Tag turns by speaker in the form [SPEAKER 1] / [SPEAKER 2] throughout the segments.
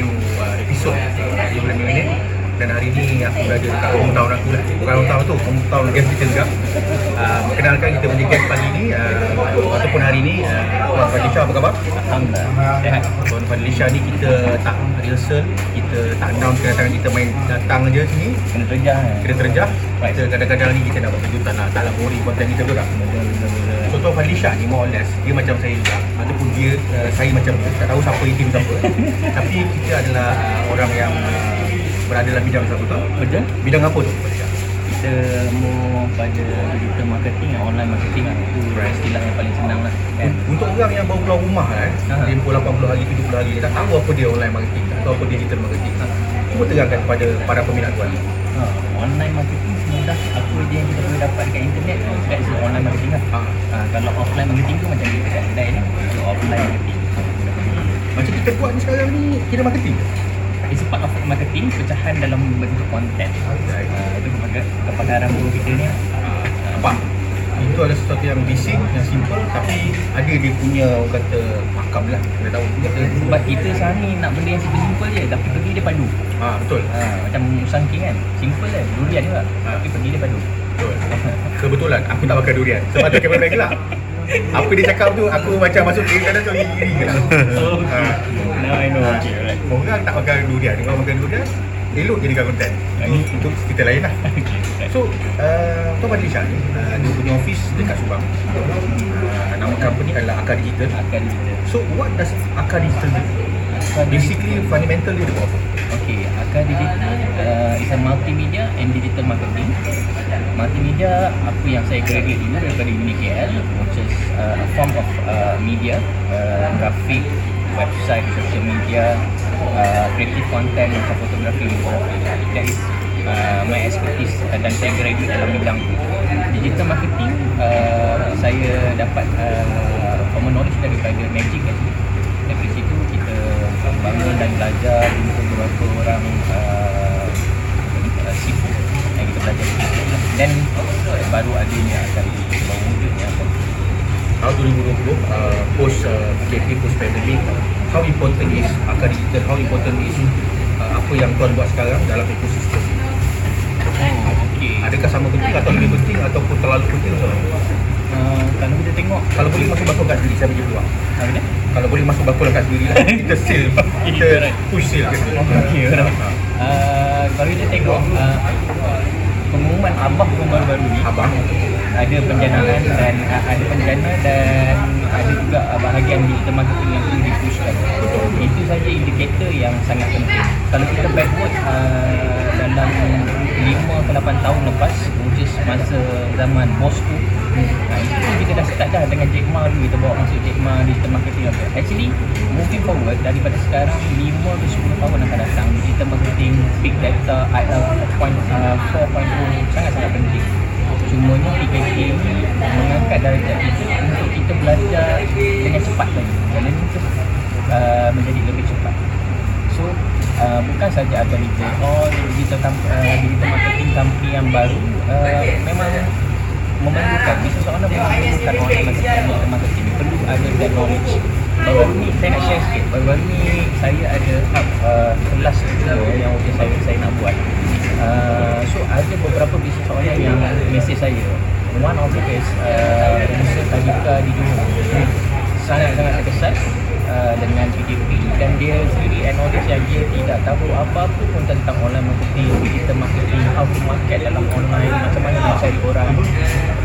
[SPEAKER 1] new uh, episode uh, di bulan ini dan hari ni aku berada dekat hometown aku lah bukan hometown tu, hometown guest kita juga uh, Perkenalkan kita punya guest pagi ni uh, Ataupun hari ni uh, Tuan Fadlisha apa khabar?
[SPEAKER 2] Alhamdulillah. Sehat.
[SPEAKER 1] Tuan Fadlisha ni kita tak rehearsal Kita tak announce kedatangan kita main datang je sini
[SPEAKER 2] Kena terjah. eh.
[SPEAKER 1] Kita terjah Kita kadang-kadang ni kita nak buat kejutan lah Tak lah boring konten kita tu tak. So Tuan Fadlisha ni more or less Dia macam saya juga Ataupun dia uh, Saya macam dia Tak tahu siapa tim siapa Tapi kita adalah uh, orang yang uh, Berada dalam bidang siapa tu
[SPEAKER 2] Betul.
[SPEAKER 1] Bidang apa tu?
[SPEAKER 2] Kita mau pada digital marketing, online marketing lah. Itu
[SPEAKER 1] Right.
[SPEAKER 2] istilah yang paling senang lah. Kan?
[SPEAKER 1] Un- Untuk orang yang baru keluar rumah
[SPEAKER 2] Ha.
[SPEAKER 1] tempoh 80 hari, 70 hari, dia tak tahu apa dia online marketing, tak tahu apa digital marketing.
[SPEAKER 2] Ha.
[SPEAKER 1] Cuba terangkan kepada para peminat tuan.
[SPEAKER 2] Ha, online marketing semudah apa je yang kita boleh dapat dekat internet that's the online marketing lah.
[SPEAKER 1] Ha.
[SPEAKER 2] Ha, kalau offline marketing tu macam kita kat kedai ni, itu offline marketing.
[SPEAKER 1] Macam kita buat ni sekarang ni, kira marketing ke?
[SPEAKER 2] It's part of marketing, pecahan dalam bentuk konten.
[SPEAKER 1] Right.
[SPEAKER 2] Ha, itu kepada- kepakaran guru kita ni. lah.
[SPEAKER 1] Uh, nampak? Itu adalah sesuatu yang basic, yang simple tapi ada dia punya orang kata makam lah. Kita tahu juga.
[SPEAKER 2] Sebab kita sekarang ni nak benda yang simple je tapi pergi dia padu.
[SPEAKER 1] Ha, betul.
[SPEAKER 2] Ha, macam musangking kan. Simple je. Durian juga.
[SPEAKER 1] Ha.
[SPEAKER 2] Tapi pergi dia padu.
[SPEAKER 1] Betul. Kebetulan aku tak makan durian. Sebab tu kamera gelap. Apa dia cakap tu, aku macam masuk ke sana tu iri gelap.
[SPEAKER 2] Oh,
[SPEAKER 1] Ha.
[SPEAKER 2] Now I know. Okay, alright.
[SPEAKER 1] Orang tak makan durian. Kalau makan durian, elok jadikan konten. Ini untuk cerita lain lah. So, uh, Tuan Fadlisha ni, uh, dia punya office dekat Subang. Uh, nama company adalah Akar Digital.
[SPEAKER 2] Akan kita.
[SPEAKER 1] So, what does Akar Digital do?
[SPEAKER 2] Akar
[SPEAKER 1] Basically, fundamental dia dia buat apa?
[SPEAKER 2] Okay, Akar Digital uh, is a multimedia and digital marketing. Multimedia, apa yang saya graduate dulu daripada Uni KL, which is uh, a form of uh, media, uh, grafik, website, social media, uh, creative content, macam fotografi. That is uh, my expertise uh, dan saya graduate dalam bidang. Digital marketing, uh, saya dapat uh, common knowledge daripada Magic actually. Dari situ kita bangun dan belajar dengan beberapa orang uh, sifu yang kita belajar di situ lah. Dan baru adanya akan baru wujudnya akan
[SPEAKER 1] Tahun 2020, uh, post uh, PKP, post pandemic, how important is Akar Digital? How important is uh, apa yang tuan buat sekarang dalam ekosistem?
[SPEAKER 2] Oh, okey.
[SPEAKER 1] Adakah sama penting atau lebih penting ataupun terlalu penting?
[SPEAKER 2] Uh, kalau kita tengok
[SPEAKER 1] Kalau boleh masuk bakul kat sendiri, saya bagi peluang. Kalau boleh masuk bakul kat lah, kita seal, kita push.
[SPEAKER 2] Okey, alright.
[SPEAKER 1] Ha.
[SPEAKER 2] Uh, kalau kita tengok uh, pengumuman Abah pun baru-baru ni
[SPEAKER 1] Abang,
[SPEAKER 2] ada penjanaan dan ada penjana dan ada juga bahagian digital marketing yang perlu dipushkan. Itu saja indikator yang sangat penting. Kalau kita backward uh, dalam 5 ke 8 tahun lepas, which is masa zaman bosku, nah, itu pun kita dah start dah dengan Jack Ma dulu, kita bawa masuk Jack Ma digital marketing apa. Actually, moving forward daripada sekarang 5 ke 10 tahun akan datang, digital marketing, big data, IL 4.0 sangat-sangat penting. Cumanya PKP ni mengangkat darjah itu untuk kita belajar dengan cepat lagi. Dan ini kita uh, menjadi lebih cepat. So, uh, bukan saja ada digital, oh digital, uh, digital marketing company yang baru uh, memang memerlukan, bisnes owner memang memerlukan online marketing, digital marketing. Perlu ada that knowledge. Baru-baru ni, saya nak share sikit. Baru-baru ni, saya ada uh, kelas kedua yang saya, saya nak buat. Uh, so ada beberapa bisnes owner yang mesej saya. One of it is uh, Musa Tadika di Johor. Sangat-sangat terkesan uh, dengan PDP dan dia sendiri acknowledge yang dia tidak tahu apa-apa pun tentang online marketing, digital marketing, how to market dalam online, macam mana nak cari orang.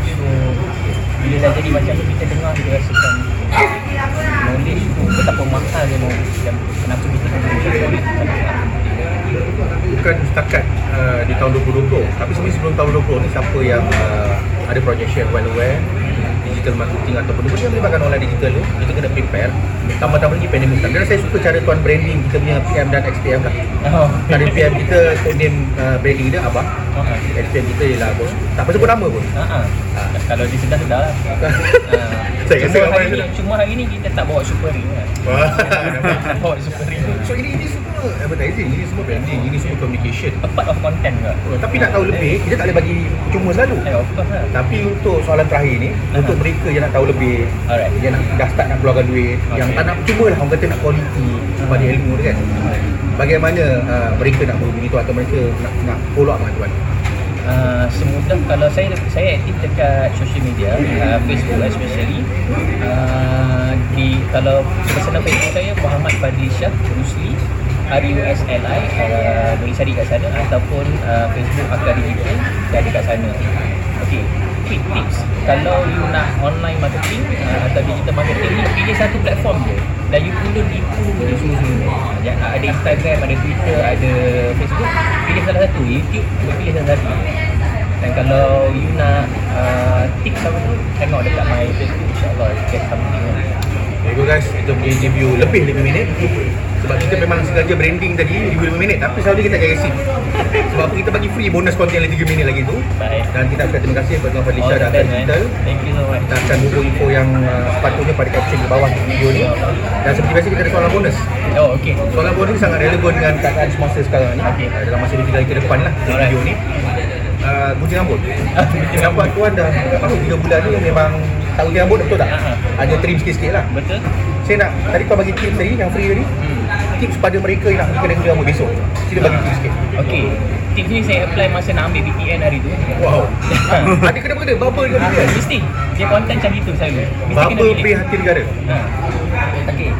[SPEAKER 2] So bila dah jadi macam tu kita dengar kita rasakan knowledge tu betapa mahal dia mau dan kenapa kita perlu knowledge
[SPEAKER 1] bukan setakat uh, di tahun 2020 tapi sebenarnya sebelum tahun 2020 ni siapa yang uh, ada projection well aware digital marketing atau benda-benda yang melibatkan online digital tu kita kena prepare. Tambah-tambah lagi pandemic time dan saya suka cara tuan branding kita punya PM dan XPM lah.
[SPEAKER 2] Oh.
[SPEAKER 1] ada PM kita code name uh, branding dia Abang. XPM kita ialah bos. Tak apa sebut nama pun.
[SPEAKER 2] Ha Kalau dia sedar sedar lah.
[SPEAKER 1] Saya
[SPEAKER 2] cuma hari ni, cuma hari ni kita tak bawa super ring.
[SPEAKER 1] Wah,
[SPEAKER 2] tak bawa super ring.
[SPEAKER 1] So ini ini semua advertising, ini semua branding, ini semua communication.
[SPEAKER 2] A part of content ke?
[SPEAKER 1] Oh, Tapi nak tahu lebih, kita tak boleh bagi cuma selalu.
[SPEAKER 2] Eh, of course lah.
[SPEAKER 1] Tapi untuk soalan terakhir ni,
[SPEAKER 2] Aha.
[SPEAKER 1] untuk mereka yang nak tahu lebih,
[SPEAKER 2] Alright.
[SPEAKER 1] yang nak dah start nak keluarkan duit,
[SPEAKER 2] Okay.
[SPEAKER 1] yang tak nak cuma lah orang kata nak quality pada ilmu tu kan. Bagaimana uh, mereka nak menghubungi tu atau mereka nak nak follow up dengan tuan?
[SPEAKER 2] Uh, semudah kalau saya saya aktif dekat social media uh, Facebook especially uh, di kalau personal Facebook saya Muhammad Fadli Shah Rusli R-U-S-L-I uh, boleh cari kat sana ataupun uh, Facebook Akar Digital dia ada kat sana. Okay, quick tips. Kalau you nak online marketing uh, atau digital marketing ni pilih satu platform je. Dan you follow tipu je semua-semua. Uh, ada Instagram, ada Twitter, ada Facebook. Pilih salah satu, YouTube you pilih salah satu. Dan kalau you nak uh, tips apa tu tengok dekat my Facebook insyaAllah get something.
[SPEAKER 1] Go guys, kita punya review lebih 5 minit Sebab kita memang sengaja branding tadi review 5 minit Tapi selalu kita jaga sim. Sebab kita bagi free bonus konten yang 3 minit lagi tu.
[SPEAKER 2] Baik.
[SPEAKER 1] Dan kita ucapkan terima kasih kepada Tuan Fadlisha dan Tuan Digital
[SPEAKER 2] thank you so much.
[SPEAKER 1] Kita akan buku info yang uh, sepatutnya pada caption di bawah video ni. Dan seperti biasa kita ada soalan bonus.
[SPEAKER 2] Oh okay
[SPEAKER 1] Soalan bonus ni sangat relevan dengan keadaan semasa sekarang ni.
[SPEAKER 2] Okey.
[SPEAKER 1] uh, Dalam masa 2 hari ke depan lah
[SPEAKER 2] Alright.
[SPEAKER 1] video ni. Uh, Gunting rambut.
[SPEAKER 2] Gunting
[SPEAKER 1] Nampak tuan dah masuk 3 bulan ni memang tak gunting rambut betul tak?
[SPEAKER 2] Ha.
[SPEAKER 1] Hanya trim sikit-sikit lah.
[SPEAKER 2] Betul
[SPEAKER 1] Saya nak, tadi kau bagi tips tadi yang free tadi
[SPEAKER 2] hmm.
[SPEAKER 1] Tips pada mereka yang nak kedai gunting rambut besok Sila bagi tips sikit
[SPEAKER 2] okay tips ni saya apply masa nak ambil BPN hari tu
[SPEAKER 1] Wow Ada kena-kena bubble ke
[SPEAKER 2] Ah,
[SPEAKER 1] dia?
[SPEAKER 2] Mesti Dia konten macam itu selalu Mesti kena
[SPEAKER 1] Bubble pay hati negara
[SPEAKER 2] Ha. Okey.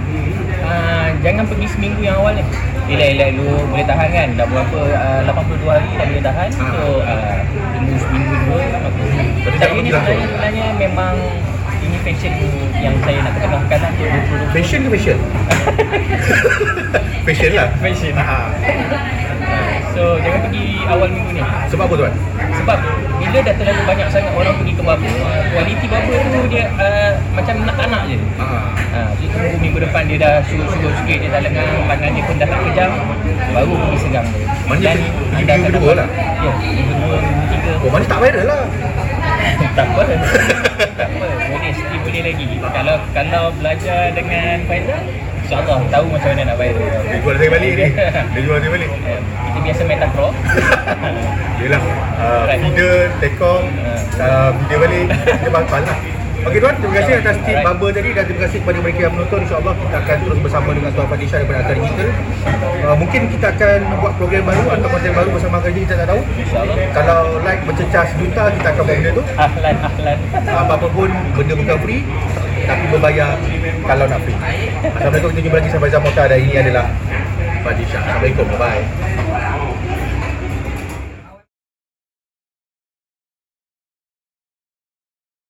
[SPEAKER 2] Uh, jangan pergi seminggu yang awal ni. Elak-elak dulu boleh tahan kan. Dah berapa uh, 82 hari dah boleh tahan.
[SPEAKER 1] Ha.
[SPEAKER 2] So uh, tunggu seminggu dua
[SPEAKER 1] jangan
[SPEAKER 2] ni sebenarnya memang ini passion yang saya nak ketengahkan lah untuk 2020.
[SPEAKER 1] Fashion ke fashion? fashion lah
[SPEAKER 2] Fashion.
[SPEAKER 1] Ha.
[SPEAKER 2] So jangan pergi awal minggu ni.
[SPEAKER 1] Sebab apa tuan?
[SPEAKER 2] Sebab bila dah terlalu banyak sangat orang pergi ke barber, kualiti barber tu dia uh, macam anak-anak je.
[SPEAKER 1] Ha.
[SPEAKER 2] Ha, so tunggu minggu depan dia dah surut-surut sikit dia dah lengang, tangan dia pun dah tak kejam baru pergi segang dia.
[SPEAKER 1] Maknanya
[SPEAKER 2] Dan anda
[SPEAKER 1] minggu
[SPEAKER 2] akan
[SPEAKER 1] kedua lah?
[SPEAKER 2] Ya, minggu kedua, minggu tiga.
[SPEAKER 1] Oh mana tak viral lah
[SPEAKER 2] tak apa. tak apa, boleh still boleh lagi. Kalau kalau belajar dengan Faizal, insyaAllah tahu macam mana nak viral.
[SPEAKER 1] Dia jual saya balik ni Dia jual saya balik
[SPEAKER 2] Eh, Kita biasa metacrawl.
[SPEAKER 1] Yelah uh,
[SPEAKER 2] Right.
[SPEAKER 1] Feeder, tekong uh, Feeder balik Dia bakal lah Okey tuan, terima kasih atas tip bumper tadi dan terima kasih kepada mereka yang menonton. InsyaAllah kita akan terus bersama dengan Tuan Fadisha daripada Akar Digital. Uh, mungkin kita akan buat program baru atau konten baru bersama Akar Digital, kita tak tahu. Kalau like bercecah sejuta, kita akan buat benda tu.
[SPEAKER 2] Ahlan, ahlan.
[SPEAKER 1] Apa-apa pun, benda bukan free. Tapi berbayar kalau nak free. Assalamualaikum, kita jumpa lagi sampai Zamota dan ini adalah Fadisha. Assalamualaikum, bye-bye.